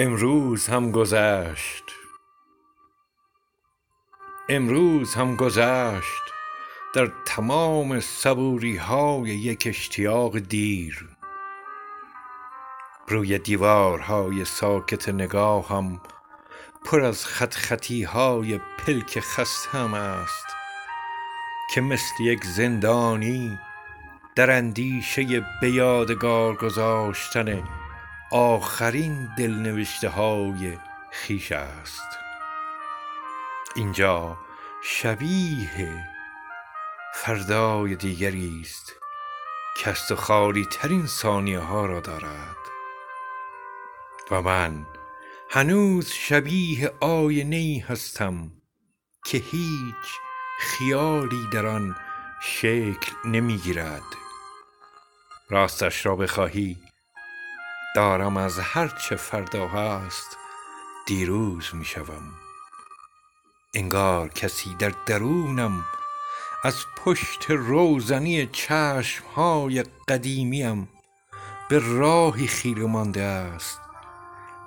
امروز هم گذشت. امروز هم گذشت در تمام صبوری های یک اشتیاق دیر. روی دیوارهای ساکت نگاهم پر از خط خطی های پلک خستم است که مثل یک زندانی در اندیشه به یادگار گذاشتن آخرین دلنوشته های خویش است. اینجا شبیه فردای دیگری است که از تو خالی ترین ثانیه ها را دارد. و من هنوز شبیه آینه هستم که هیچ خیالی در آن شکل نمی گیرد راستش را بخواهی دارم از هر چه فردا هست دیروز می شوم. انگار کسی در درونم از پشت روزنی چشم های قدیمیم به راهی خیره مانده است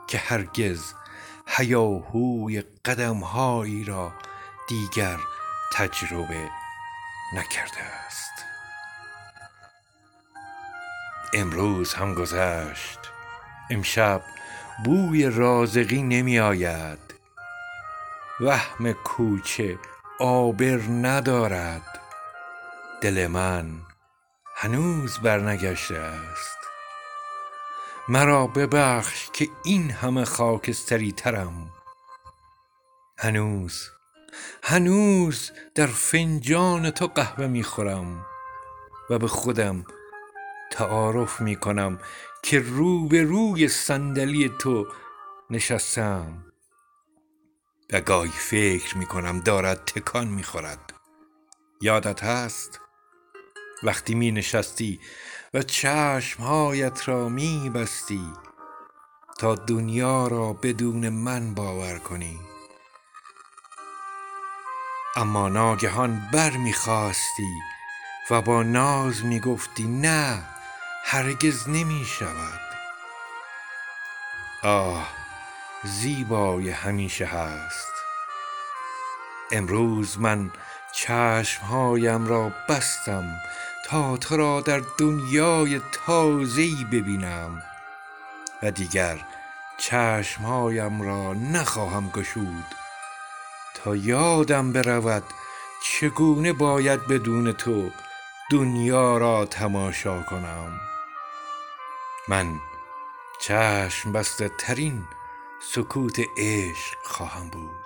که هرگز هیاهوی قدمهایی را دیگر تجربه نکرده است. امروز هم گذشت. امشب بوی رازقی نمی آید. وهم کوچه عابر ندارد. دل من هنوز برنگشته است. مرا ببخش که این همه خاکستری ترم. هنوز هنوز در فنجان تو قهوه می خورم و به خودم تعارف می کنم که روبروی صندلی تو نشستم. و گاهی فکر می کنم دارد تکان می خورد یادت هست؟ وقتی می نشستی و چشمهایت را می بستی تا دنیا را بدون من باور کنی. اما ناگهان بر می خاستی و با ناز می گفتی نه. هرگز نمی شود. آه زیبای همیشه هست. امروز من چشمهایم را بستم تا تو را در دنیای تازه‌ای ببینم و دیگر چشمهایم را نخواهم گشود. تا یادم برود چگونه باید بدون تو دنیا را تماشا کنم. من چشم بسته ترین سکوت عشق خواهم بود.